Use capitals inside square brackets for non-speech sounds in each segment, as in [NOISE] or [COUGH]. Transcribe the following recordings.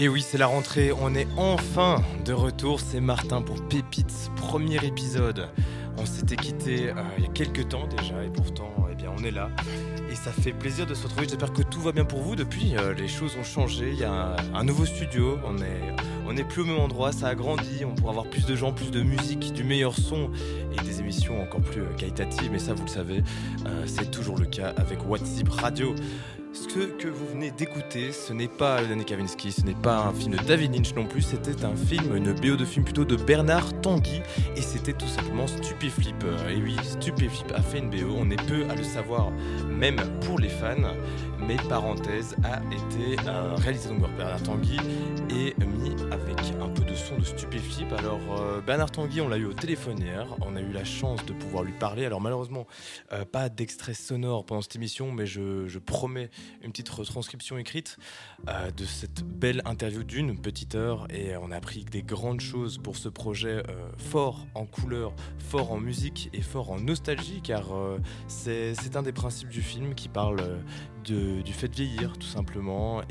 Et oui, c'est la rentrée, on est enfin de retour, c'est Martin pour Pépites, premier épisode. On s'était quitté euh, il y a quelques temps déjà et pourtant eh bien, on est là. Et ça fait plaisir de se retrouver, j'espère que tout va bien pour vous. Depuis, euh, les choses ont changé, il y a un, nouveau studio, on est, on est plus au même endroit, ça a grandi, on pourra avoir plus de gens, plus de musique, du meilleur son et des émissions encore plus euh, qualitatives. Mais ça, vous le savez, c'est toujours le cas avec WhatsApp Radio. Ce que vous venez d'écouter, ce n'est pas Danny Kavinsky, ce n'est pas un film de David Lynch non plus, c'était un film, une BO de film plutôt de Bernard Tanguy, et c'était tout simplement Stupéflip. Et oui, Stupéflip a fait une BO, on est peu à le savoir, même pour les fans, mais parenthèse, a été réalisé donc par Bernard Tanguy et mis avec un peu de son de Stupéflip. Alors euh, Bernard Tanguy, on l'a eu au téléphone hier, on a eu la chance de pouvoir lui parler. Alors malheureusement, euh, pas d'extrait sonore pendant cette émission, mais je promets une petite retranscription écrite euh, de cette belle interview d'une petite heure et on a appris des grandes choses pour ce projet euh, fort en couleur, fort en musique et fort en nostalgie car euh, c'est un des principes du film qui parle du fait de vieillir tout simplement euh,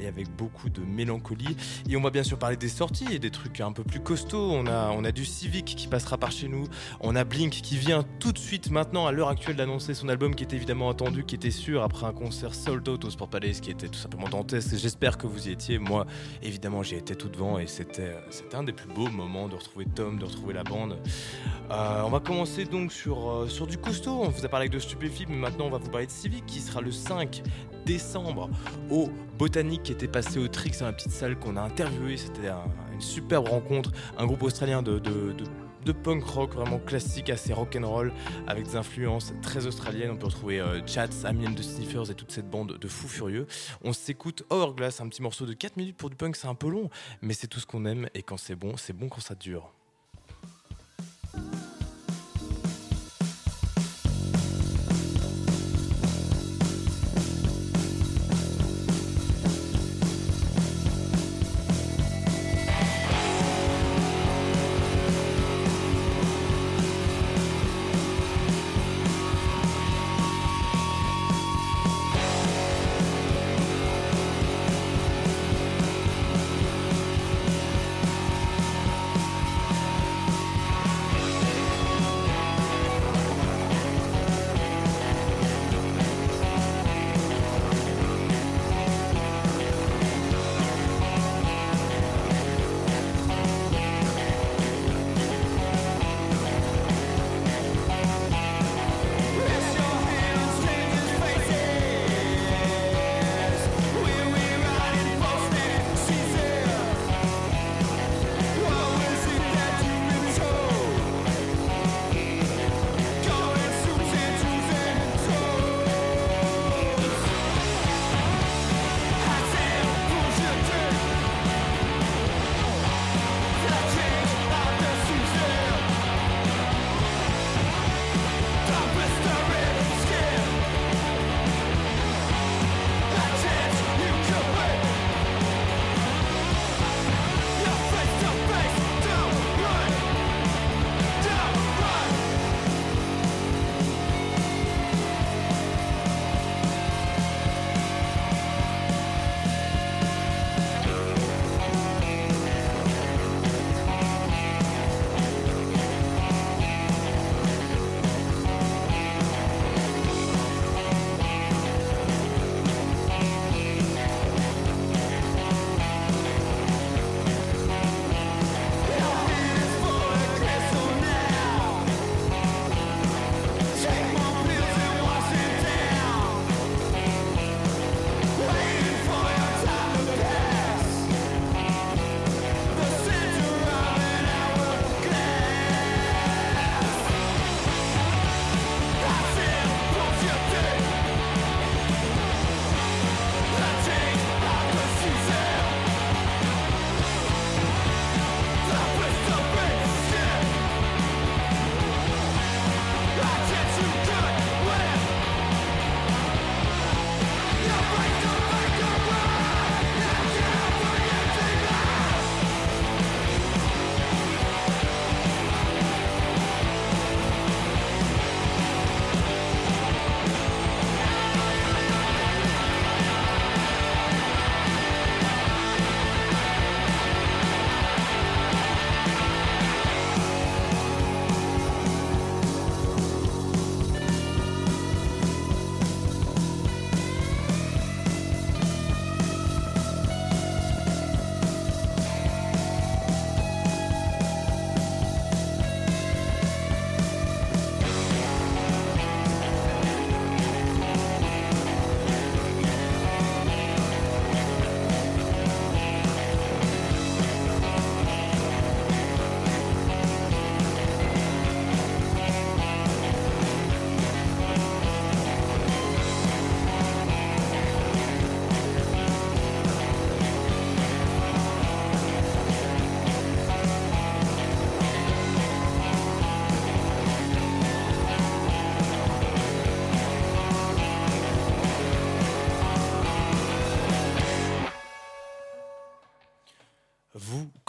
et, avec beaucoup de mélancolie. Et on va bien sûr parler des sorties et des trucs un peu plus costauds. On a, on a du Civic qui passera par chez nous. On a Blink qui vient tout de suite maintenant à l'heure actuelle d'annoncer son album qui était évidemment attendu, qui était sûr après un concert sold out au Sport Palace qui était tout simplement dantesque. J'espère que vous y étiez. Moi, évidemment, j'y étais tout devant et c'était un des plus beaux moments de retrouver Tom, de retrouver la bande. Euh, on va commencer donc sur, euh, sur du costaud. On vous a parlé de Stupéfib, mais maintenant on va vous parler de Civic qui sera le 5 décembre au Botanique qui était passé au Trix dans la petite salle qu'on a interviewé. C'était une superbe rencontre. Un groupe australien de, punk rock vraiment classique, assez rock and roll, avec des influences très australiennes. On peut retrouver euh, Chats, Amien de Sniffers et toute cette bande de fous furieux. On s'écoute Hourglass, un petit morceau de 4 minutes pour du punk, c'est un peu long, mais c'est tout ce qu'on aime et quand c'est bon, c'est bon quand ça dure.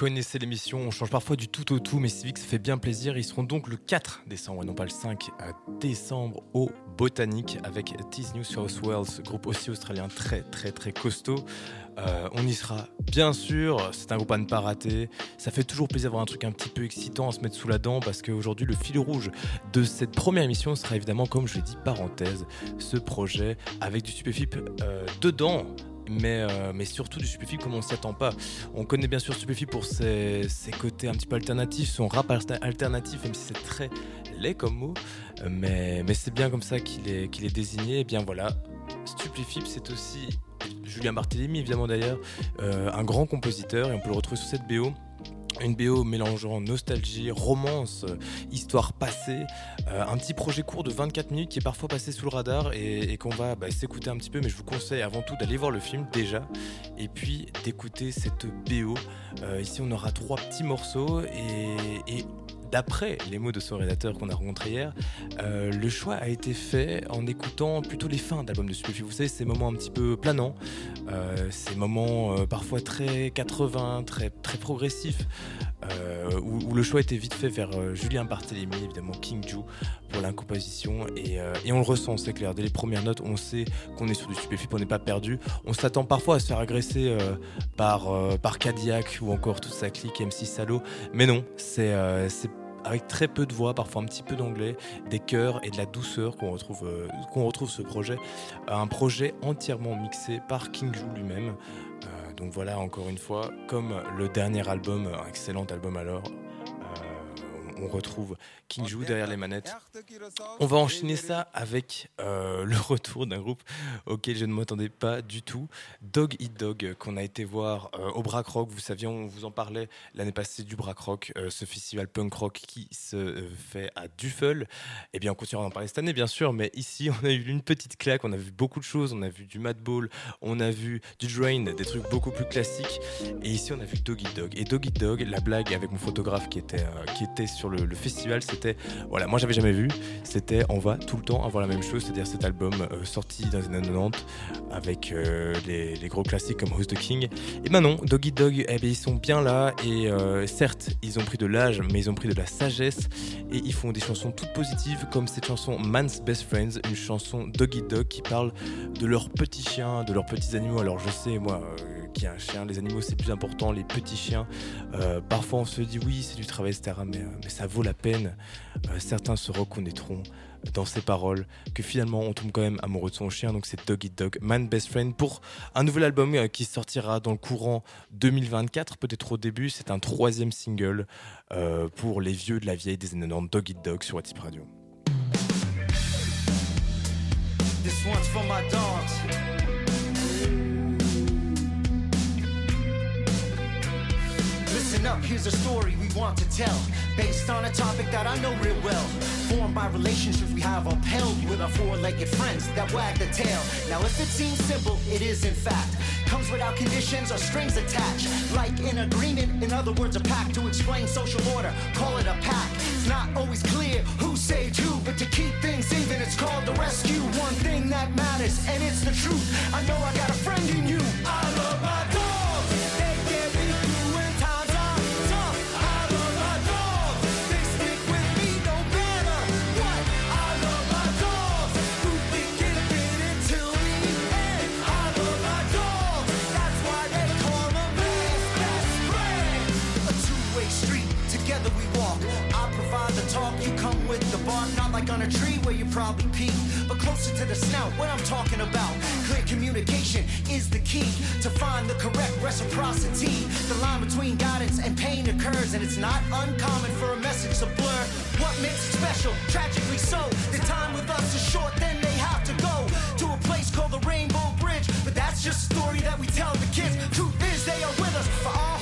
Connaissez l'émission, on change parfois du tout au tout, mais Civic, ça fait bien plaisir. Ils seront donc le 4 décembre, et non pas le 5 décembre, au Botanique avec Tease New South Wales, groupe aussi australien très très très costaud. Euh, on y sera, bien sûr. C'est un groupe à ne pas rater. Ça fait toujours plaisir d'avoir un truc un petit peu excitant à se mettre sous la dent parce qu'aujourd'hui, le fil rouge de cette première émission sera évidemment, comme je l'ai dit, parenthèse, ce projet avec du stupéfip euh, dedans. Mais, euh, mais, surtout du Stupéfip comme on s'y attend pas. On connaît bien sûr Stupéfip pour ses, côtés un petit peu alternatifs, son rap alternatif, même si c'est très laid comme mot, mais, c'est bien comme ça qu'il est, désigné. Et bien voilà, Stupéfip c'est aussi Julien Barthélémy évidemment d'ailleurs, euh, un grand compositeur et on peut le retrouver sur cette BO. Une BO mélangeant nostalgie, romance, histoire passée, euh, un petit projet court de 24 minutes qui est parfois passé sous le radar et, qu'on va bah, s'écouter un petit peu, mais je vous conseille avant tout d'aller voir le film déjà et puis d'écouter cette BO. Euh, ici on aura trois petits morceaux et d'après les mots de son rédacteur qu'on a rencontré hier, euh, le choix a été fait en écoutant plutôt les fins d'albums de Stupéfie. Vous savez, ces moments un petit peu planants, euh, ces moments euh, parfois très 80, très, très progressifs, où, le choix était vite fait vers Julien Barthélémy, évidemment King Ju, pour l'incomposition. Et, et, on le ressent, c'est clair. Dès les premières notes, on sait qu'on est sur du Stupéfie, on n'est pas perdu. On s'attend parfois à se faire agresser par, par Cadillac ou encore toute sa clique MC Salo. Mais non, c'est avec très peu de voix, parfois un petit peu d'anglais, des chœurs et de la douceur qu'on retrouve, euh, ce projet. Un projet entièrement mixé par King Ju lui-même. Euh, donc voilà, encore une fois, comme le dernier album, un excellent album alors, on retrouve King joue derrière les manettes. On va enchaîner ça avec euh, le [LAUGHS] retour d'un groupe auquel je ne m'attendais pas du tout, Dog Eat Dog, qu'on a été voir euh, au Brack Rock. Vous saviez, on vous en parlait l'année passée du Brack Rock, euh, ce festival punk rock qui se fait à Duffel. Eh bien, on continuera d'en parler cette année, bien sûr, mais ici, [LAUGHS] on a eu une petite claque. On a vu beaucoup de choses. On a vu du Madball, on a vu du Drain, des trucs beaucoup plus classiques. Et ici, on a vu Dog Eat Dog. Et Dog Eat Dog, la blague avec mon photographe qui était, qui était sur le, festival, c'était, voilà, moi j'avais jamais vu, c'était on va tout le temps avoir la même chose, c'est-à-dire cet album euh, sorti dans les années 90 avec euh, les, gros classiques comme Who's the King. Et maintenant, Doggy Dog, eh bien, ils sont bien là et euh, certes, ils ont pris de l'âge, mais ils ont pris de la sagesse et ils font des chansons toutes positives comme cette chanson Man's Best Friends, une chanson Doggy Dog qui parle de leurs petits chiens, de leurs petits animaux. Alors je sais, moi qui a un chien. Les animaux, c'est plus important. Les petits chiens, parfois on se dit oui, c'est du travail, etc. Mais, mais ça vaut la peine. Euh, certains se reconnaîtront dans ses paroles que finalement on tombe quand même amoureux de son chien. Donc c'est Dog Dog, Man Best Friend pour un nouvel album qui sortira dans le courant 2024, peut-être au début. C'est un troisième single pour les vieux de la vieille des années 90, Dog Dog sur Watip Radio. Listen up, here's a story we want to tell. Based on a topic that I know real well. Formed by relationships we have upheld with our four legged friends that wag the tail. Now, if it seems simple, it is in fact. Comes without conditions or strings attached. Like an agreement, in other words, a pact to explain social order. Call it a pack. It's not always clear who saved who, but to keep things even, it's called the rescue. One thing that matters, and it's the truth. I know I got a friend in you. I love probably peak, but closer to the snout. What I'm talking about, clear communication is the key to find the correct reciprocity. The line between guidance and pain occurs, and it's not uncommon for a message to blur. What makes it special? Tragically so. The time with us is short, then they have to go to a place called the Rainbow Bridge. But that's just a story that we tell the kids. Truth is, they are with us for our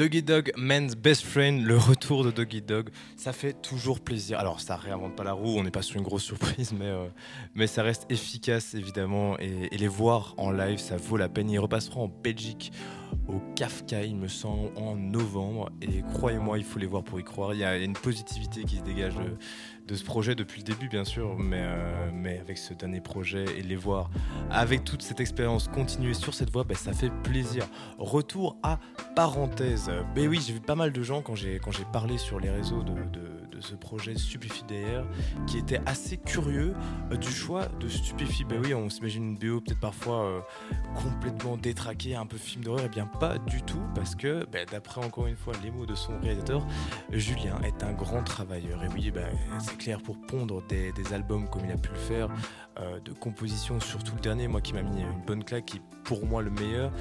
Doggy Dog, Man's Best Friend, le retour de Doggy Dog, ça fait toujours plaisir. Alors ça réinvente pas la roue, on n'est pas sur une grosse surprise, mais, euh, ça reste efficace évidemment. Et, les voir en live, ça vaut la peine. Ils repasseront en Belgique au Kafka, il me semble, en novembre. Et croyez-moi, il faut les voir pour y croire. Il y a une positivité qui se dégage de, de ce projet depuis le début, bien sûr, mais, euh, mais avec ce dernier projet et les voir avec toute cette expérience continuer sur cette voie, ben, ça fait plaisir. Retour à parenthèse. Ben oui, j'ai vu pas mal de gens quand j'ai parlé sur les réseaux de, ce projet Stupéfie DR qui étaient assez curieux euh, du choix de Stupéfie. Ben oui, on s'imagine une BO peut-être parfois euh, complètement détraquée, un peu film d'horreur. Et eh bien pas du tout, parce que ben, d'après encore une fois les mots de son réalisateur, Julien est un grand travailleur. Et oui, ben, c'est clair pour pondre des, albums comme il a pu le faire, euh, de composition, surtout le dernier, moi qui m'a mis une bonne claque, qui est pour moi le meilleur,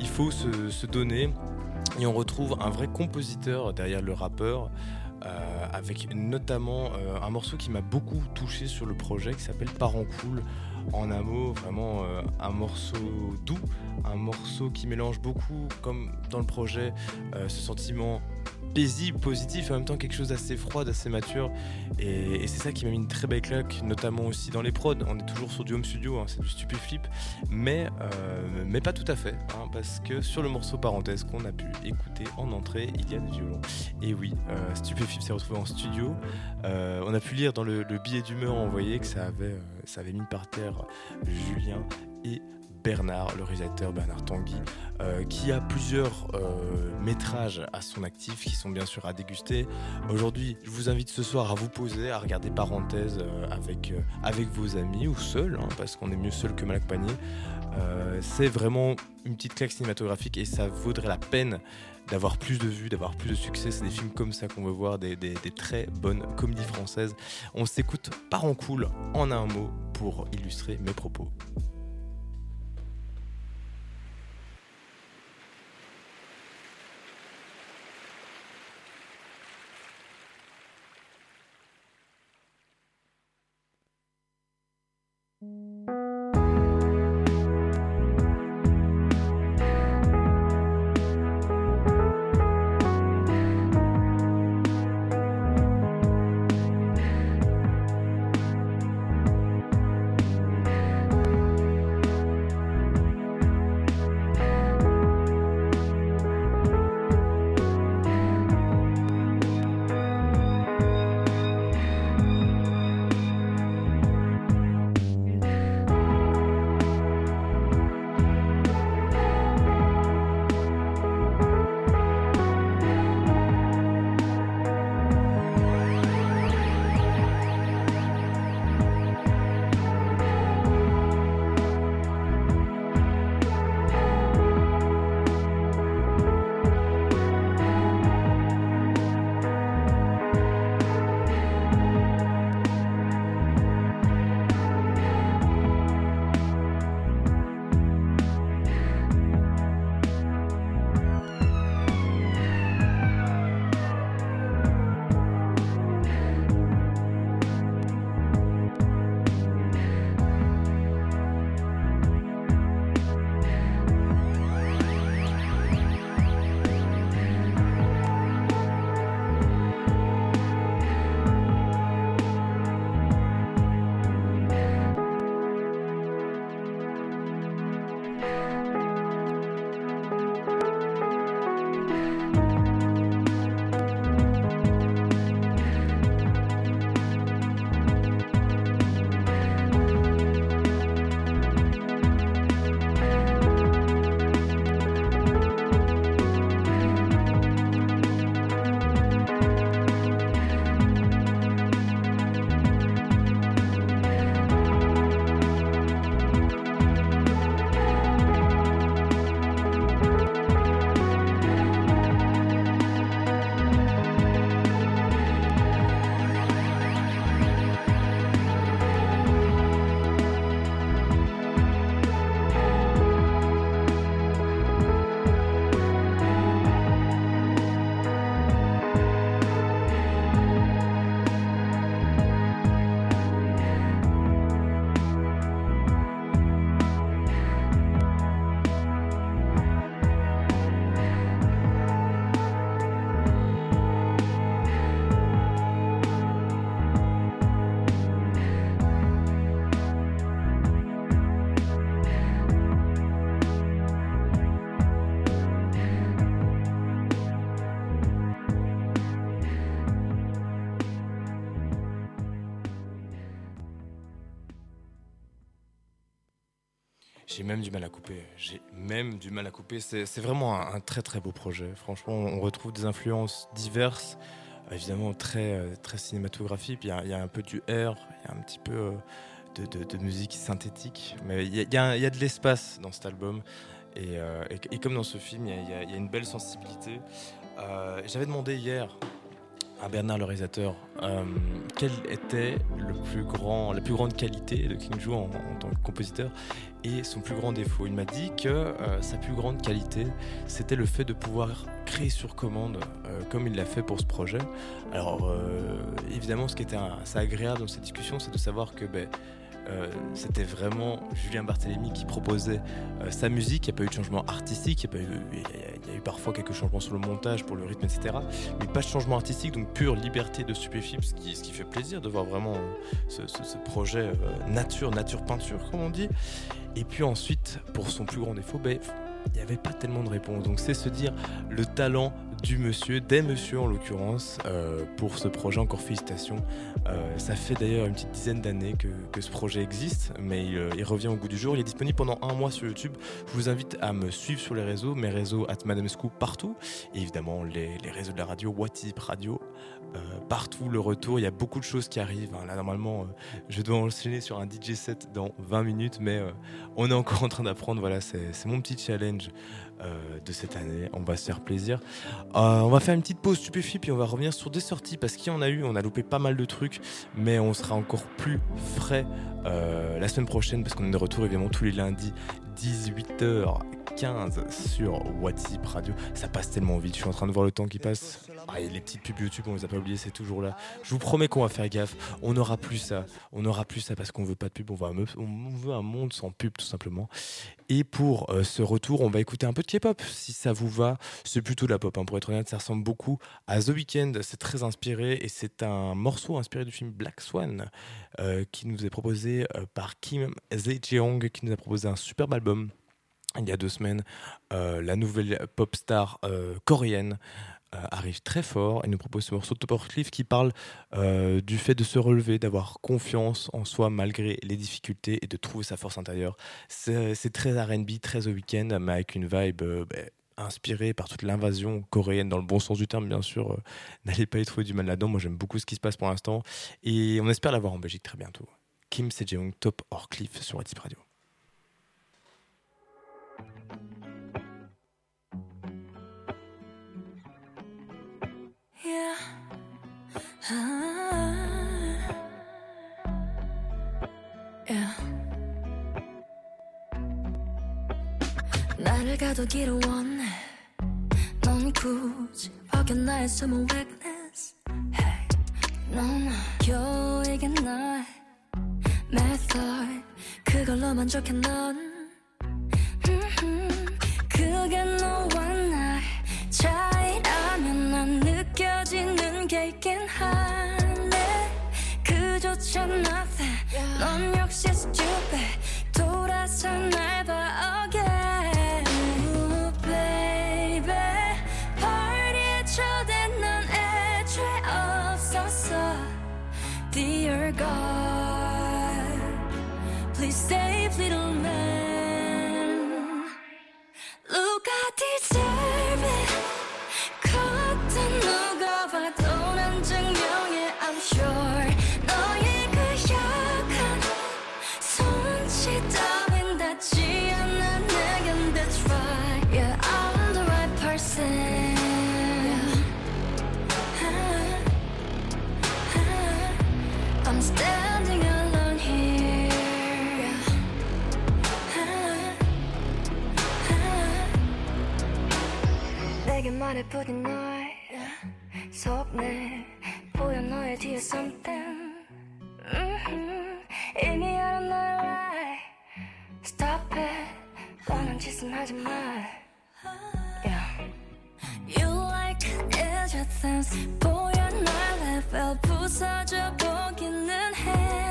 il faut se, donner. Et on retrouve un vrai compositeur derrière le rappeur. Euh, avec notamment euh, un morceau qui m'a beaucoup touché sur le projet qui s'appelle Parents Cool. En un mot, vraiment un morceau doux, un morceau qui mélange beaucoup, comme dans le projet, ce sentiment paisible, positif, en même temps quelque chose d'assez froid, d'assez mature. Et, c'est ça qui m'a mis une très belle claque, notamment aussi dans les prods. On est toujours sur du home studio, hein, c'est du stupéflip, mais, euh, mais pas tout à fait, hein, parce que sur le morceau parenthèse qu'on a pu écouter en entrée, il y a des violons. Et oui, euh, s'est retrouvé en studio. Euh, on a pu lire dans le, billet d'humeur envoyé que ça avait, ça avait mis par terre Julien et Bernard, le réalisateur Bernard Tanguy, euh, qui a plusieurs euh, métrages à son actif qui sont bien sûr à déguster. Aujourd'hui, je vous invite ce soir à vous poser, à regarder Parenthèse euh, avec, vos amis ou seul, hein, parce qu'on est mieux seul que mal accompagné. c'est vraiment une petite claque cinématographique et ça vaudrait la peine d'avoir plus de vues, d'avoir plus de succès. C'est des films comme ça qu'on veut voir, des, des, très bonnes comédies françaises. On s'écoute par en cool en un mot pour illustrer mes propos. Même du mal à couper. J'ai même du mal à couper. C'est vraiment un, très très beau projet. Franchement, on retrouve des influences diverses, évidemment très, euh, très cinématographiques. Il y, a un peu du air, il y a un petit peu euh, de, musique synthétique. Mais il y a, il y a de l'espace dans cet album. Et, euh, comme dans ce film, il y, a, une belle sensibilité. J'avais demandé hier à Bernard le réalisateur euh, quelle était la plus grande qualité de King Ju en, tant que compositeur et son plus grand défaut? Il m'a dit que euh, sa plus grande qualité, c'était le fait de pouvoir créer sur commande, euh, comme il l'a fait pour ce projet. Alors, évidemment, ce qui était assez agréable dans cette discussion, c'est de savoir que ben, euh, c'était vraiment Julien Barthélémy qui proposait euh, sa musique. Il n'y a pas eu de changement artistique, il y, a eu, parfois quelques changements sur le montage pour le rythme, etc. Mais pas de changement artistique, donc pure liberté de Stupéfib, ce qui, fait plaisir de voir vraiment ce, projet euh, nature, nature peinture, comme on dit. Et puis ensuite, pour son plus grand défaut, ben, il n'y avait pas tellement de réponses. Donc c'est se dire le talent du monsieur, des monsieur en l'occurrence, euh, pour ce projet. Encore félicitations. Euh, ça fait d'ailleurs une petite dizaine d'années que, ce projet existe, mais euh, il, revient au goût du jour. Il est disponible pendant un mois sur YouTube. Je vous invite à me suivre sur les réseaux, mes réseaux at Madame Scoop partout, et évidemment les, réseaux de la radio, WhatsApp Radio, partout le retour. Il y a beaucoup de choses qui arrivent. Hein. Là, normalement, je dois enchaîner sur un DJ set dans 20 minutes, mais on est encore en train d'apprendre. Voilà, c'est mon petit challenge de cette année. On va se faire plaisir. Euh, on va faire une petite pause stupéfie, puis on va revenir sur des sorties parce qu'il y en a eu. On a loupé pas mal de trucs, mais on sera encore plus frais euh, la semaine prochaine parce qu'on est de retour évidemment tous les lundis 18h15 sur WhatsApp Radio. Ça passe tellement vite. Je suis en train de voir le temps qui passe. Ah, les petites pubs YouTube, on les a pas oubliées, c'est toujours là. Je vous promets qu'on va faire gaffe. On n'aura plus ça. On n'aura plus ça parce qu'on veut pas de pub. On, va, on veut un monde sans pub, tout simplement. Et pour euh, ce retour, on va écouter un peu de K-pop. Si ça vous va, c'est plutôt de la pop. Hein. Pour être honnête, ça ressemble beaucoup à The Weeknd. C'est très inspiré et c'est un morceau inspiré du film Black Swan euh, qui nous est proposé euh, par Kim Zejeong, qui nous a proposé un superbe album il y a deux semaines. la nouvelle pop star coréenne. Euh, arrive très fort et nous propose ce morceau de Topper Cliff qui parle euh, du fait de se relever, d'avoir confiance en soi malgré les difficultés et de trouver sa force intérieure. C'est très RB, très au week-end, mais avec une vibe euh, ben, inspirée par toute l'invasion coréenne, dans le bon sens du terme, bien sûr. [LAUGHS] N'allez pas y trouver du mal là-dedans. Moi, j'aime beaucoup ce qui se passe pour l'instant et on espère l'avoir en Belgique très bientôt. Kim Sejong, Top Cliff sur Type Radio. 나를 가두기를 원해 넌 굳이 벗겨나의 숨은 weakness. Hey. 넌 겨에게 나의 method 그걸로 만족해 넌 넌 역시 stupid 말에 부딘 너의 속내 보여 너의 뒤에 something mm-hmm. 이미 알아 너의 lie Stop it 뻔한 짓은 하지 마 yeah. You like sense 보여 너의 level 부서져 보기는 했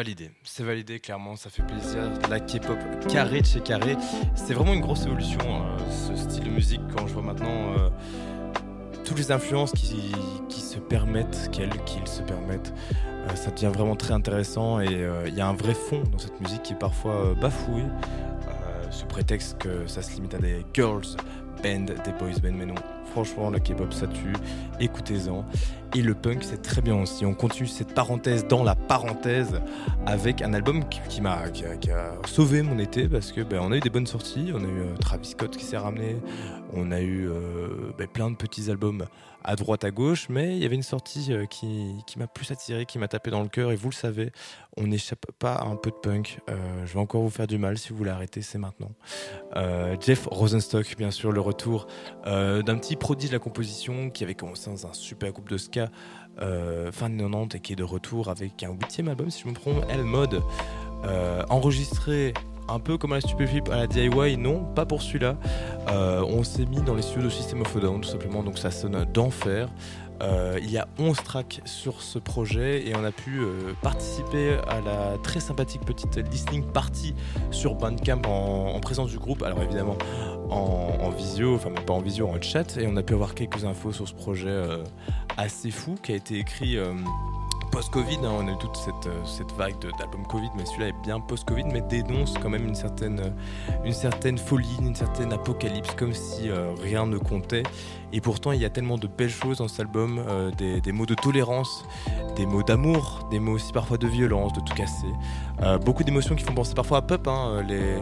validé, c'est validé clairement, ça fait plaisir. La K-pop carré de chez carré, c'est vraiment une grosse évolution euh, ce style de musique quand je vois maintenant euh, toutes les influences qui, se permettent, qu'elles se permettent. Euh, ça devient vraiment très intéressant et il y a un vrai fond dans cette musique qui est parfois bafoué sous prétexte que ça se limite à des girls band, des boys band, mais non. Franchement, la K-pop ça tue, écoutez-en. Et le punk c'est très bien aussi. On continue cette parenthèse dans la parenthèse avec un album qui, m'a qui, a sauvé mon été parce que ben, on a eu des bonnes sorties. On a eu euh, Travis Scott qui s'est ramené, on a eu euh, ben, plein de petits albums à droite à gauche, mais il y avait une sortie euh, qui, qui m'a plus attiré, qui m'a tapé dans le cœur. Et vous le savez, on n'échappe pas à un peu de punk. je vais encore vous faire du mal si vous voulez arrêter, c'est maintenant. Jeff Rosenstock, bien sûr, le retour d'un petit prodige de la composition qui avait commencé un super groupe de ska euh, fin de 90 et qui est de retour avec un huitième album, si je me trompe, El Mode, euh, enregistré un peu comme à la Stupéflip à la DIY, non, pas pour celui-là. Euh, on s'est mis dans les studios de System of a Down, tout simplement, donc ça sonne d'enfer. Euh, il y a 11 tracks sur ce projet et on a pu euh, participer à la très sympathique petite listening party sur Bandcamp en, présence du groupe. Alors évidemment en, visio, enfin pas en visio, en chat. Et on a pu avoir quelques infos sur ce projet euh, assez fou qui a été écrit post-Covid, hein, on a eu toute cette, euh, cette vague d'albums Covid, mais celui-là est bien post-Covid, mais dénonce quand même une certaine, euh, une certaine folie, une certaine apocalypse, comme si euh, rien ne comptait. Et pourtant, il y a tellement de belles choses dans cet album, des, mots de tolérance, des mots d'amour, des mots aussi parfois de violence, de tout casser. beaucoup d'émotions qui font penser parfois à Pup, hein, les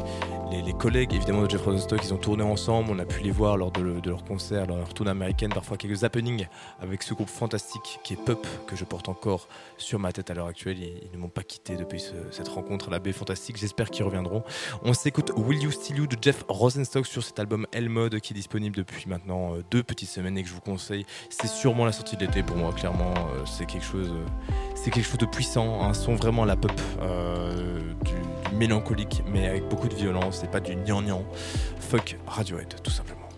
les, collègues évidemment de Jeff Rosenstock, ils ont tourné ensemble, on a pu les voir lors de, leur concert, leur tournée américaine, parfois quelques happenings avec ce groupe fantastique qui est Pup, que je porte encore sur ma tête à l'heure actuelle. Ils, ne m'ont pas quitté depuis cette rencontre à la baie fantastique, j'espère qu'ils reviendront. On s'écoute Will You Still You de Jeff Rosenstock sur cet album El Mode qui est disponible depuis maintenant euh, deux petites semaines et que je vous conseille. C'est sûrement la sortie de l'été pour moi, clairement, euh, c'est quelque chose... Euh, c'est quelque chose de puissant, un son vraiment la pop, du, mélancolique, mais avec beaucoup de violence et pas du gnangnan. Fuck Radiohead, tout simplement.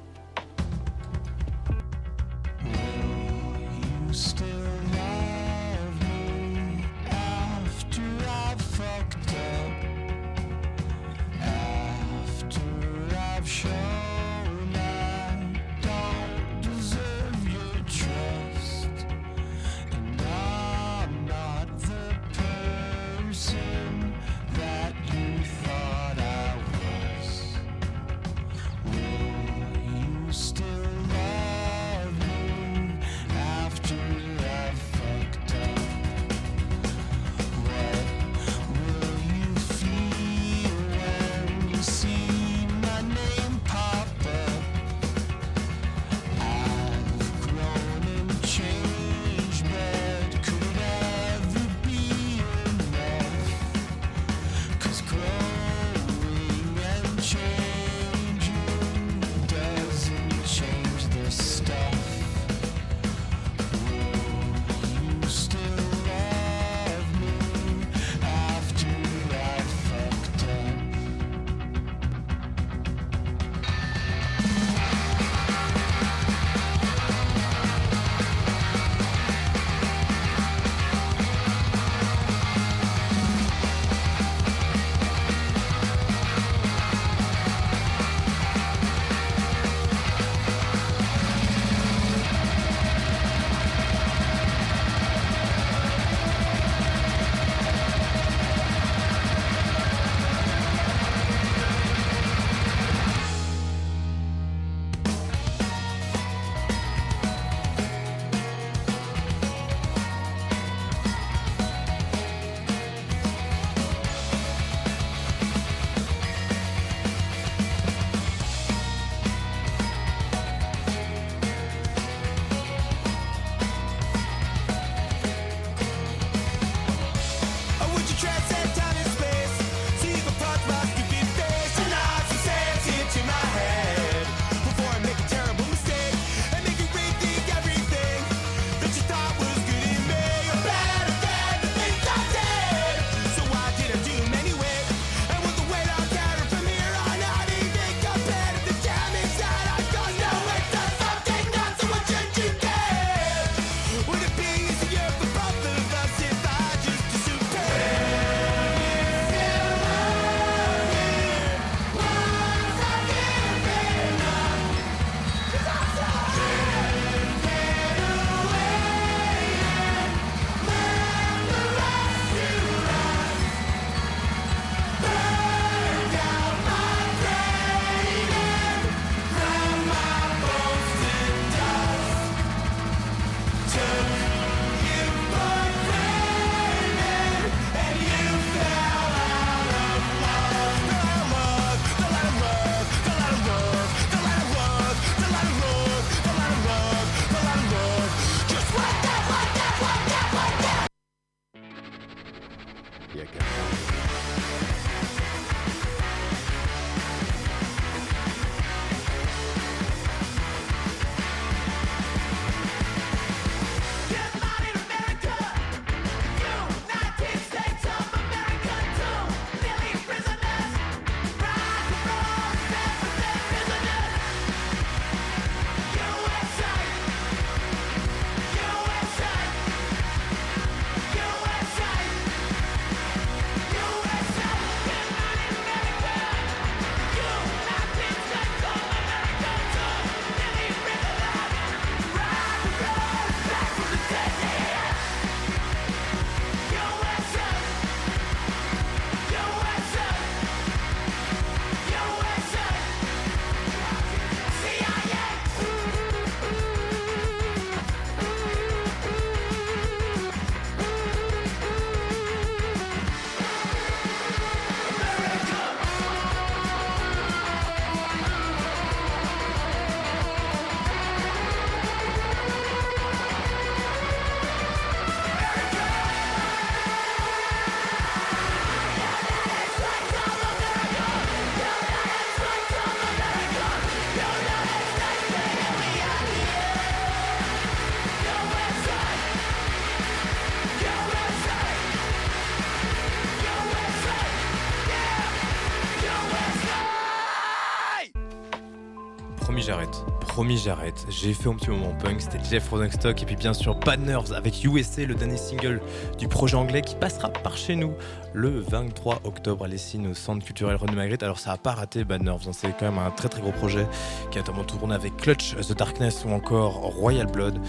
Promis j'arrête. J'ai fait un petit moment punk, c'était Jeff Rosenstock et puis bien sûr Bad Nerves avec USA, le dernier single du projet anglais qui passera par chez nous le 23 octobre à Lessine au Centre culturel René Magritte. Alors ça a pas raté Bad Nerves, hein. c'est quand même un très très gros projet qui a notamment tourné avec Clutch, The Darkness ou encore Royal Blood.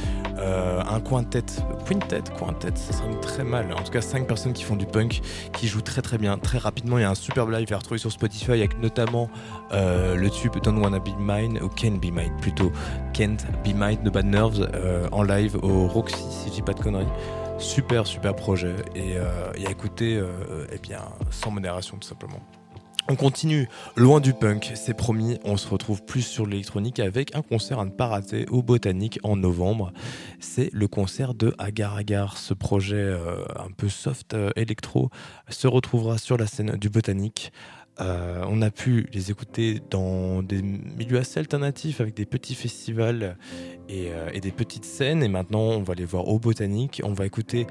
Euh, un quintet, quintet, quintet, ça sonne très mal. En tout cas, 5 personnes qui font du punk, qui jouent très très bien, très rapidement. Il y a un superbe live à retrouver sur Spotify avec notamment euh, le tube Don't Wanna Be Mine ou Can Be Mine plutôt. Can't Be Mine de Bad Nerves euh, en live au Roxy, si je dis pas de conneries. Super, super projet et, et à écouter euh, eh bien, sans modération tout simplement. On continue loin du punk, c'est promis, on se retrouve plus sur l'électronique avec un concert à ne pas rater au Botanique en novembre. C'est le concert de Agar Agar. Ce projet euh, un peu soft euh, électro se retrouvera sur la scène du Botanique. Euh, on a pu les écouter dans des milieux assez alternatifs avec des petits festivals et, et des petites scènes. Et maintenant, on va les voir au Botanique. On va écouter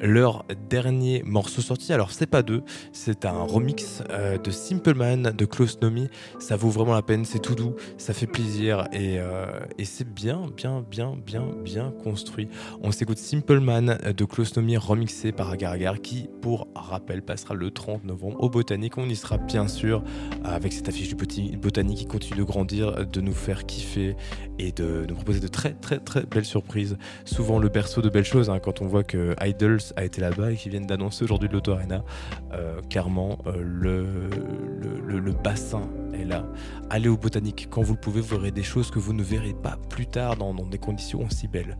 leur dernier morceau sorti. Alors, c'est pas deux, c'est un remix euh, de Simple Man de Close Nomi. Ça vaut vraiment la peine, c'est tout doux, ça fait plaisir et, euh, et c'est bien, bien, bien, bien, bien construit. On s'écoute Simple Man de Close Nomi remixé par Agar Agar qui, pour rappel, passera le 30 novembre au Botanique. On y sera bien sûr avec cette affiche du Boti- Botanique qui continue de grandir, de nous faire kiffer et de nous proposer de très, très, très belles surprises. Souvent le berceau de belles choses hein, quand on voit que Idols a été là-bas et qu'ils viennent d'annoncer aujourd'hui de l'Auto Arena. Euh, clairement, euh, le- le bassin est là. Allez au Botanique quand vous le pouvez, vous verrez des choses que vous ne verrez pas plus tard dans, dans des conditions aussi belles.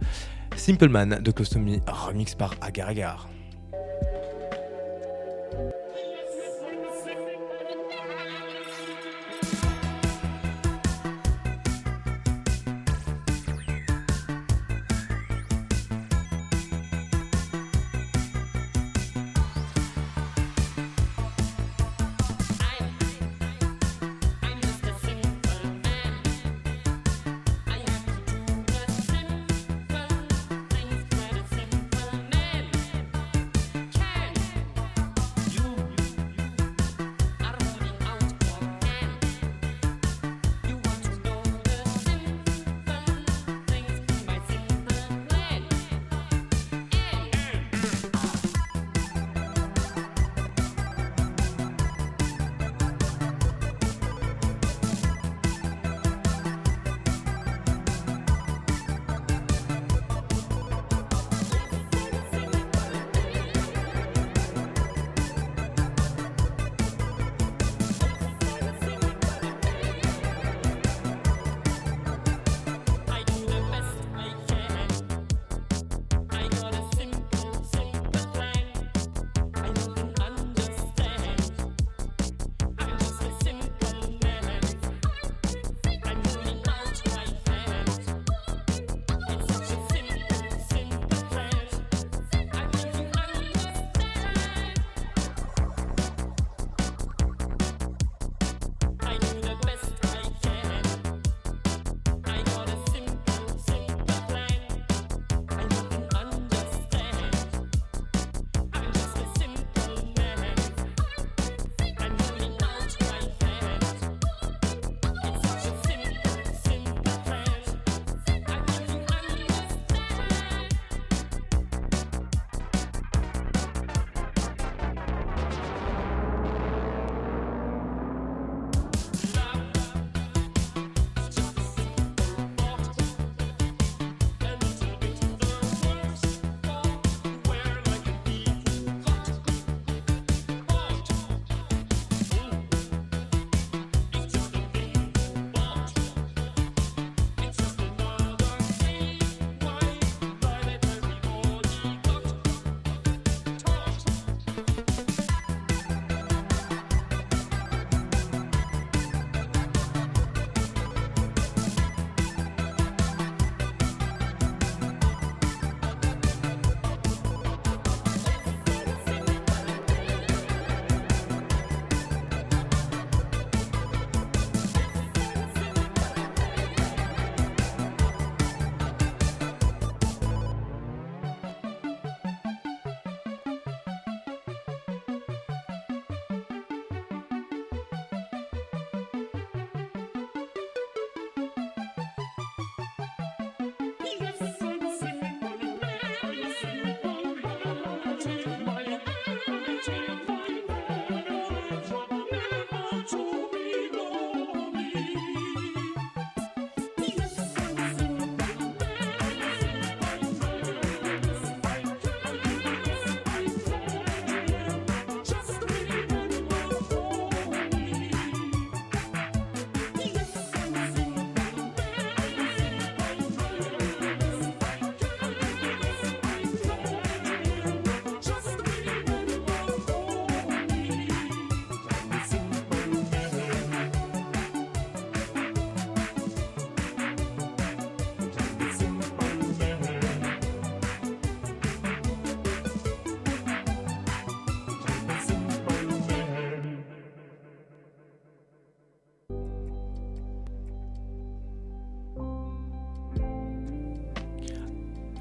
Simple Man de Clostomy, remix par Agar Agar.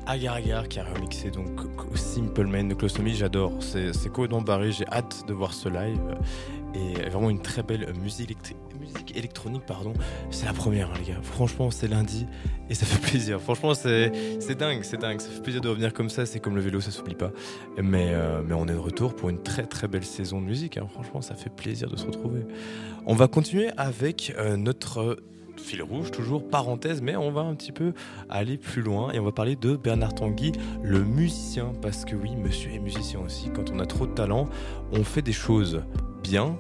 Agar Agar qui a remixé donc Simple Man de Closomy, j'adore, c'est c'est complètement barré, j'ai hâte de voir ce live et vraiment une très belle musique, électronique, pardon. C'est la première, hein, les gars. Franchement, c'est lundi et ça fait [LAUGHS] plaisir. Franchement, c'est c'est dingue, c'est dingue. Ça fait plaisir de revenir comme ça. C'est comme le vélo, ça s'oublie pas. Mais, euh, mais on est de retour pour une très très belle saison de musique. hein. Franchement, ça fait plaisir de se retrouver. On va continuer avec euh, notre rouge, toujours parenthèse, mais on va un petit peu aller plus loin et on va parler de Bernard Tanguy, le musicien. Parce que oui, monsieur est musicien aussi. Quand on a trop de talent, on fait des choses bien.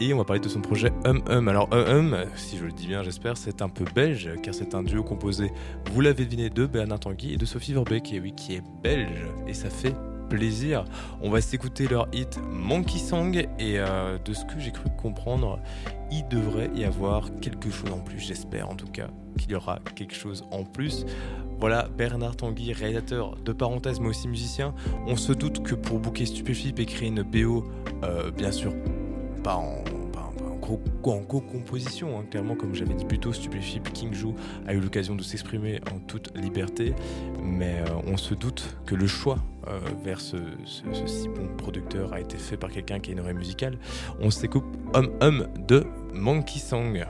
Et on va parler de son projet Hum Hum. Alors Hum Hum, si je le dis bien, j'espère, c'est un peu belge, car c'est un duo composé, vous l'avez deviné, de Bernard Tanguy et de Sophie Verbeek, et oui, qui est belge. Et ça fait plaisir. On va s'écouter leur hit Monkey Song, et euh, de ce que j'ai cru comprendre, il devrait y avoir quelque chose en plus, j'espère en tout cas qu'il y aura quelque chose en plus. Voilà, Bernard Tanguy, réalisateur de parenthèse, mais aussi musicien. On se doute que pour booker Stupéflip et créer une BO, euh, bien sûr, pas en, en- co-composition, hein, clairement, comme j'avais dit plus tôt, Stupéflip, King Jou a eu l'occasion de s'exprimer en toute liberté, mais euh, on se doute que le choix euh, vers ce, ce- si bon producteur a été fait par quelqu'un qui a une oreille musicale. On s'écoute Hum Hum de Monkey Song.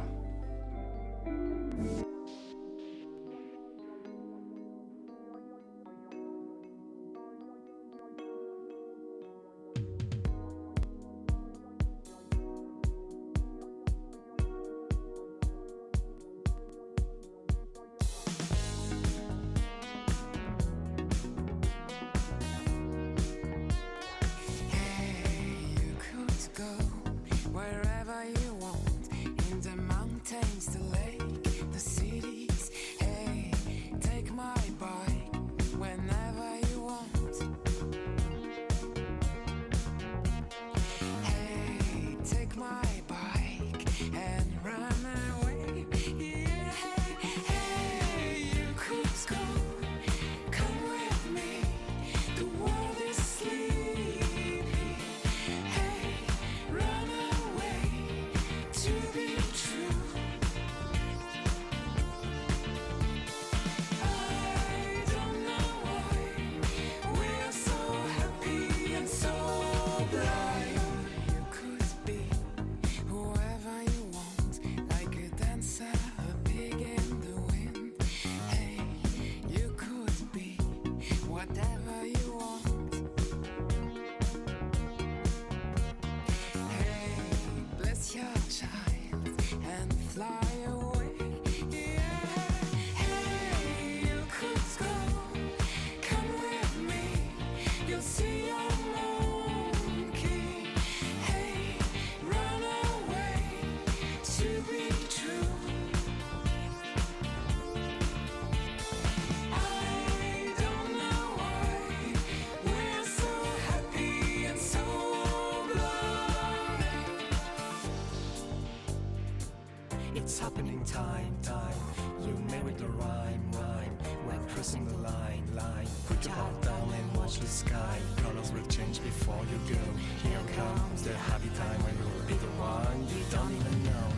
Happening time, time. You married the rhyme, rhyme. We're crossing the line, line. Put your heart down and watch the sky. Colors will change before you go. Here comes the happy time when you'll be the one you don't even know.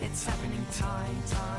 It's happening time, time.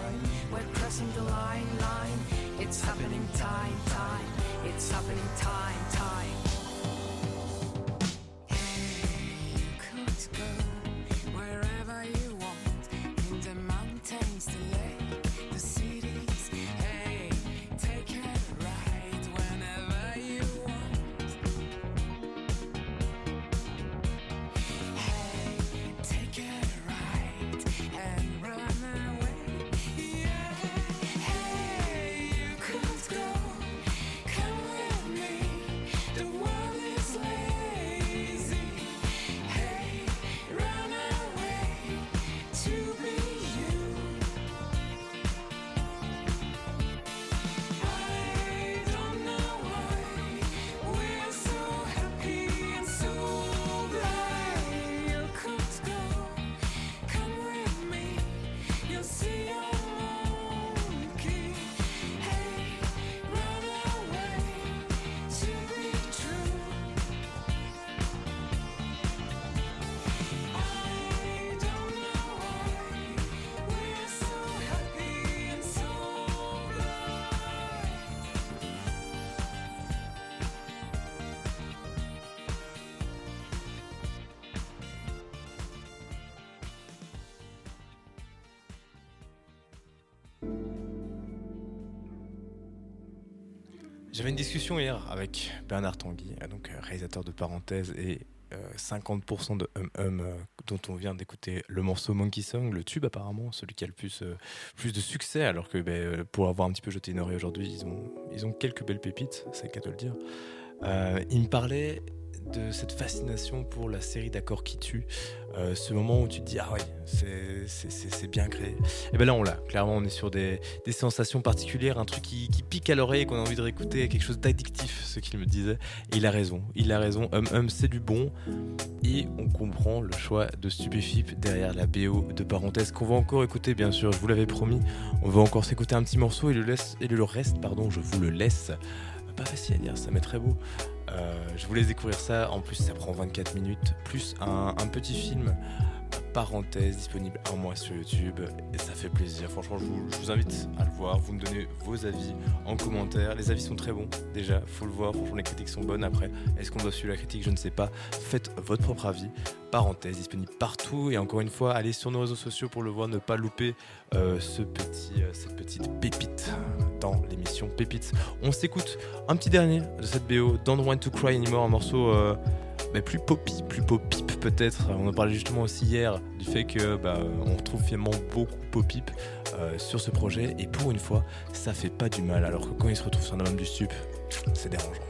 J'avais une discussion hier avec Bernard Tanguy, euh, donc euh, réalisateur de Parenthèse et euh, 50% de Hum Hum euh, dont on vient d'écouter le morceau Monkey Song, le tube apparemment, celui qui a le plus, euh, plus de succès, alors que ben, euh, pour avoir un petit peu jeté une oreille aujourd'hui, ils ont, ils ont quelques belles pépites, c'est cas de le dire. Euh, il me parlait de cette fascination pour la série d'accords qui tuent, euh, ce moment où tu te dis ah ouais c'est- bien créé. Et ben là on l'a, clairement on est sur des, sensations particulières, un truc qui, pique à l'oreille, qu'on a envie de réécouter, quelque chose d'addictif, ce qu'il me disait. Et il a raison, il a raison, Hum Hum c'est du bon, et on comprend le choix de Stupéfip derrière la BO de parenthèse qu'on va encore écouter bien sûr, je vous l'avais promis, on va encore s'écouter un petit morceau et le, laisse, et le reste, pardon, je vous le laisse. Pas facile à dire, ça m'est très beau. Euh, je vous laisse découvrir ça. En plus, ça prend 24 minutes, plus un, un petit film, parenthèse, disponible un mois sur YouTube. Et ça fait plaisir. Franchement, je vous, invite à le voir. Vous me donnez vos avis en commentaire. Les avis sont très bons, déjà, faut le voir. Franchement, les critiques sont bonnes. Après, est-ce qu'on doit suivre la critique? Je ne sais pas. Faites votre propre avis. Parenthèse, disponible partout. Et encore une fois, allez sur nos réseaux sociaux pour le voir, ne pas louper euh, ce petit, euh, cette petite pépite dans l'émission Pépites. On s'écoute un petit dernier de cette BO, Don't Want to Cry Anymore, un morceau euh, bah, plus poppy, plus pop-pip peut-être. On en parlait justement aussi hier du fait que bah, on retrouve finalement beaucoup pop-pip euh, sur ce projet et pour une fois, ça fait pas du mal. Alors que quand il se retrouve sur un album du stup, c'est dérangeant.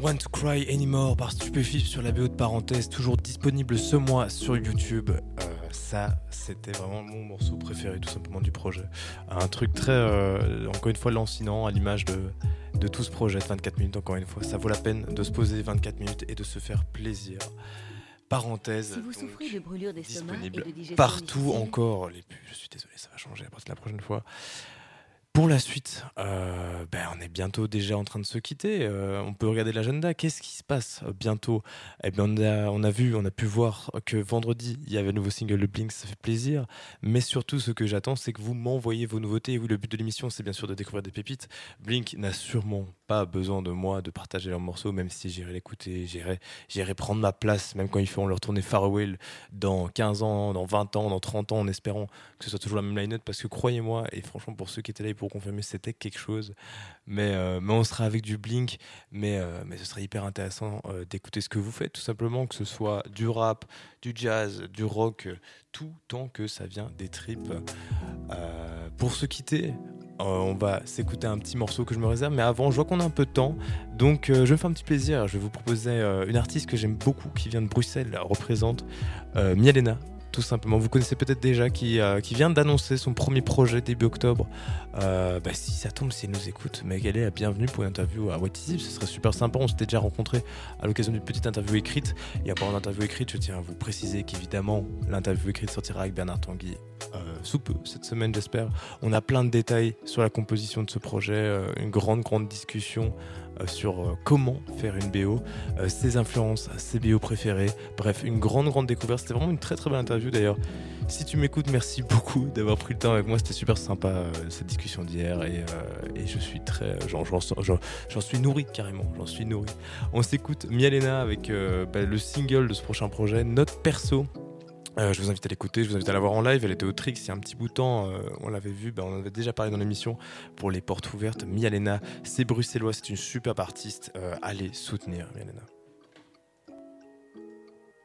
Don't Want to Cry Anymore par Stupéfip sur la BO de parenthèse, toujours disponible ce mois sur YouTube. Euh, ça, c'était vraiment mon morceau préféré tout simplement du projet. Un truc très, euh, encore une fois, lancinant à l'image de, de tout ce projet de 24 minutes, encore une fois. Ça vaut la peine de se poser 24 minutes et de se faire plaisir. Parenthèse. Si vous souffrez de brûlures et disponible de digestion partout encore. Les pubs, je suis désolé, ça va changer après la prochaine fois. Pour la suite, euh, ben, on est bientôt déjà en train de se quitter. Euh, on peut regarder l'agenda. Qu'est-ce qui se passe bientôt? Eh bien, on a, vu, on a pu voir que vendredi, il y avait un nouveau single de Blink, ça fait plaisir. Mais surtout, ce que j'attends, c'est que vous m'envoyez vos nouveautés. Oui, le but de l'émission, c'est bien sûr de découvrir des pépites. Blink n'a sûrement pas besoin de moi de partager leurs morceaux, même si j'irai l'écouter, j'irai, prendre ma place, même quand ils feront leur tournée Far Away dans 15 ans, dans 20 ans, dans 30 ans, en espérant que ce soit toujours la même line-up. Parce que croyez-moi, et franchement, pour ceux qui étaient là pour confirmer, c'était quelque chose. Mais, euh, mais on sera avec du Blink, mais, euh, mais ce serait hyper intéressant euh, d'écouter ce que vous faites, tout simplement, que ce soit du rap, du jazz, du rock, tout tant que ça vient des tripes. Pour se quitter, on va s'écouter un petit morceau que je me réserve, mais avant, je vois qu'on a un peu de temps, donc euh, je me fais un petit plaisir. Je vais vous proposer euh, une artiste que j'aime beaucoup, qui vient de Bruxelles, elle représente euh, Mialena. Tout simplement, vous connaissez peut-être déjà qui, euh, qui vient d'annoncer son premier projet début octobre. Euh, bah, si ça tombe, si elle nous écoute, mais est la bienvenue pour une interview à What Is It, ce serait super sympa. On s'était déjà rencontrés à l'occasion d'une petite interview écrite. Et à part l'interview écrite, je tiens à vous préciser qu'évidemment, l'interview écrite sortira avec Bernard Tanguy euh, sous peu, cette semaine, j'espère. On a plein de détails sur la composition de ce projet, une grande, grande discussion sur euh, comment faire une BO, euh, ses influences, ses BO préférés. Bref, une grande, grande découverte. C'était vraiment une très, très belle interview d'ailleurs. Si tu m'écoutes, merci [LAUGHS] beaucoup d'avoir pris le temps avec moi. C'était super sympa euh, cette discussion d'hier et, euh, et je suis très, j'en, suis nourri carrément. J'en suis nourri. On s'écoute Mialena avec euh, bah, le single de ce prochain projet, Note Perso. Euh, je vous invite à l'écouter, je vous invite à la voir en live. Elle était au Trix il y a un petit bout de temps. euh, on l'avait vu, ben, on en avait déjà parlé dans l'émission pour les portes ouvertes. Mialena, c'est bruxellois, c'est une superbe artiste. Euh, allez soutenir Mialena.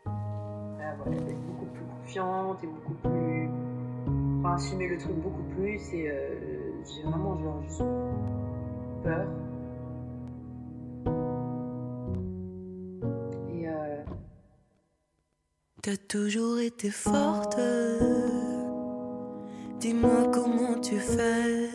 Euh, voilà, d'être beaucoup plus confiante et beaucoup plus. Enfin, assumer le truc beaucoup plus. Et j'ai vraiment genre juste peur. T'as toujours été forte. Dis-moi comment tu fais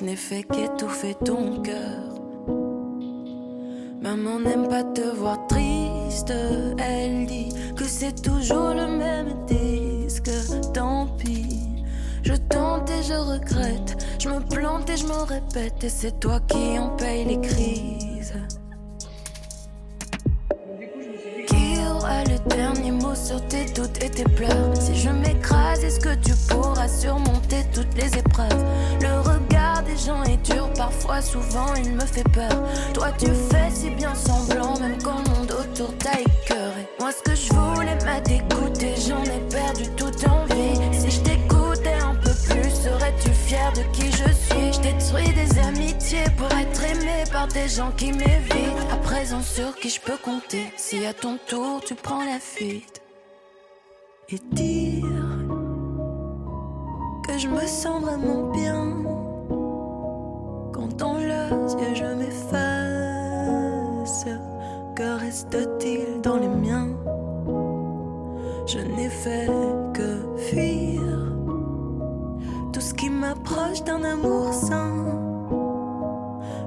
je n'ai fait parfois, souvent, il me fait peur. Toi, tu fais si bien semblant, même quand le monde autour t'a écœuré. Moi, ce que je voulais m'a dégoûté, j'en ai perdu toute envie. Si je t'écoutais un peu plus, serais-tu fier de qui je suis? Je détruis des amitiés pour être aimé par des gens qui m'évitent. À présent, sur qui je peux compter? Si à ton tour tu prends la fuite et dire que je me sens vraiment bien quand dans leurs yeux je m'efface. Que reste-t-il dans les miens? Je n'ai fait que fuir tout ce qui m'approche d'un amour sain.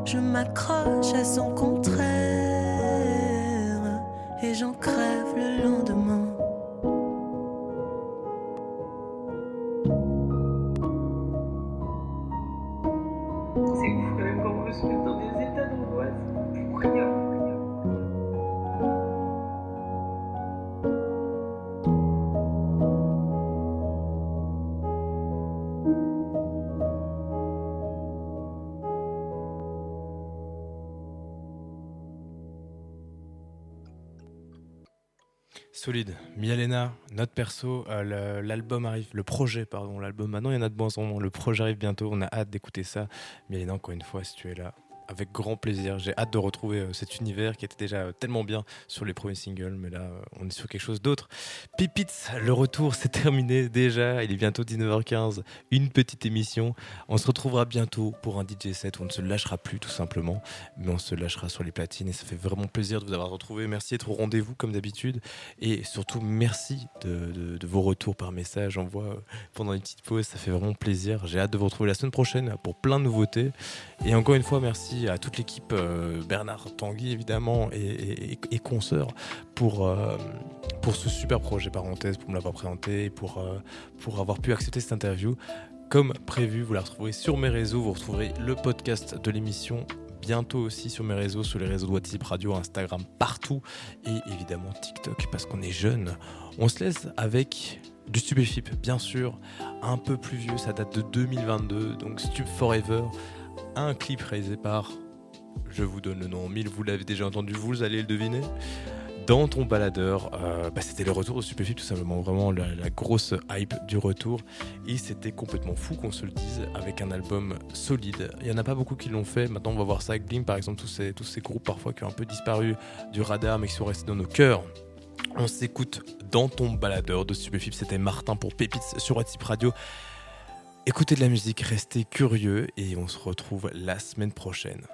Je m'accroche à son contraire et j'en crève le lendemain. Solide. Mialena, notre perso, euh, l'album arrive, le projet, pardon, l'album. Maintenant, il y en a de moins en. Le projet arrive bientôt. On a hâte d'écouter ça. Mialena, encore une fois, si tu es là, avec grand plaisir. J'ai hâte de retrouver euh, cet univers qui était déjà euh, tellement bien sur les premiers singles, mais là, euh, on est sur quelque chose d'autre. Pipites, le retour, c'est terminé déjà. Il est bientôt 19h15. Une petite émission. On se retrouvera bientôt pour un DJ set où on ne se lâchera plus, tout simplement, mais on se lâchera sur les platines. Et ça fait vraiment plaisir de vous avoir retrouvé. Merci d'être au rendez-vous, comme d'habitude. Et surtout, merci de, vos retours par message. On pendant les petites pauses, ça fait vraiment plaisir. J'ai hâte de vous retrouver la semaine prochaine pour plein de nouveautés. Et encore une fois, merci à toute l'équipe, euh, Bernard Tanguy évidemment, et, et, pour, euh, pour ce super projet, parenthèse, pour me l'avoir présenté, pour, euh, pour avoir pu accepter cette interview. Comme prévu, vous la retrouverez sur mes réseaux, vous retrouverez le podcast de l'émission bientôt aussi sur mes réseaux, sur les réseaux de WhatsApp Radio, Instagram, partout, et évidemment TikTok, parce qu'on est jeune. On se laisse avec du Stupéfip, bien sûr, un peu plus vieux, ça date de 2022, donc Stup Forever, un clip réalisé par, je vous donne le nom mille, vous l'avez déjà entendu, vous allez le deviner. Dans ton baladeur, euh, bah, c'était le retour de Stupéfip tout simplement, vraiment la, grosse hype du retour. Et c'était complètement fou qu'on se le dise avec un album solide. Il n'y en a pas beaucoup qui l'ont fait. Maintenant, on va voir ça avec Blim, par exemple, tous ces, tous ces groupes parfois qui ont un peu disparu du radar mais qui sont restés dans nos cœurs. On s'écoute dans ton baladeur de Stupéfip. C'était Martin pour Pépites sur WhatsApp Radio. Écoutez de la musique, restez curieux et on se retrouve la semaine prochaine.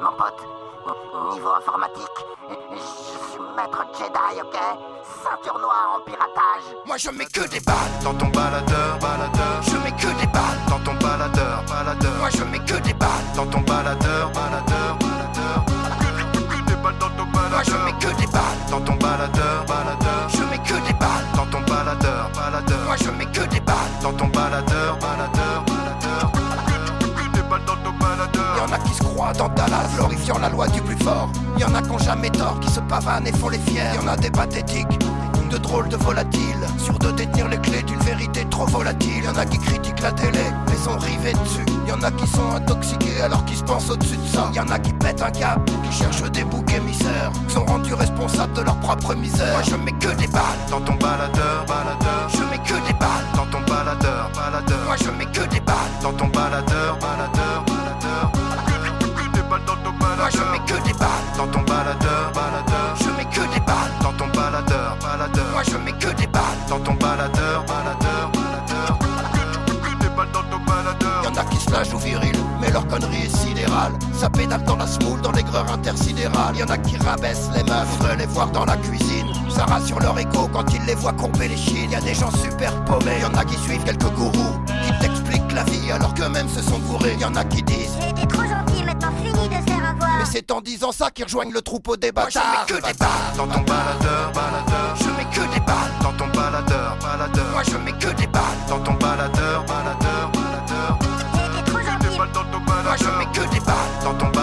Mon pote, niveau informatique, je suis maître Jedi, ok? Ceinture noire en piratage. Moi je mets que des balles dans ton baladeur, baladeur. Je mets que des balles baladeur. Moi je mets que des balles dans ton baladeur, baladeur, baladeur. Que, que, que des balles dans ton baladeur. Moi je mets que des balles dans ton baladeur, baladeur. Je mets que des balles dans ton baladeur, baladeur. Moi je mets que des balles dans ton baladeur, baladeur, baladeur. Que, que, que des balles dans ton baladeur. Y'en a qui se croient dans Dallas, glorifiant la loi du plus fort. Y'en a qui ont jamais tort, qui se pavanent et font les fiers. Y'en a des pathétiques de drôles de volatiles, sûrs de détenir les clés d'une vérité trop volatile. Y en a qui critiquent la télé, mais sont rivés dessus. Y en a qui sont intoxiqués alors qu'ils se pensent au-dessus de ça. Y en a qui pètent un cap, qui cherchent des boucs émissaires, qui sont rendus responsables de leur propre misère. Moi je mets que des balles dans ton baladeur, baladeur. Je mets que des balles dans ton baladeur, baladeur. Moi je mets que des balles dans ton baladeur, baladeur, baladeur. Que, que, que des balles dans ton baladeur. Moi je mets que des balles dans ton baladeur, baladeur. Moi je mets que des balles dans ton baladeur, baladeur, baladeur. Que, que, que des balles dans ton baladeur. Y'en a qui se lâchent au viril, mais leur connerie est sidérale. Ça pédale dans la smoule, dans l'aigreur intersidérale. Y'en a qui rabaissent les meufs, voudraient les voir dans la cuisine. Ça rassure leur écho quand ils les voient courber les chines. Y a des gens super paumés, y'en a qui suivent quelques gourous, qui t'expliquent la vie alors qu'eux-mêmes se sont gourés. Y'en a qui disent T'es trop gentil, maintenant fini de se faire avoir. mais c'est en disant ça qu'ils rejoignent le troupeau des bâtards. Moi je mets que des balles dans ton baladeur, baladeur. Je que des balles. Dans ton baladeur, baladeur. Moi je mets que des balles. Dans ton baladeur, baladeur, baladeur. Moi je mets que des balles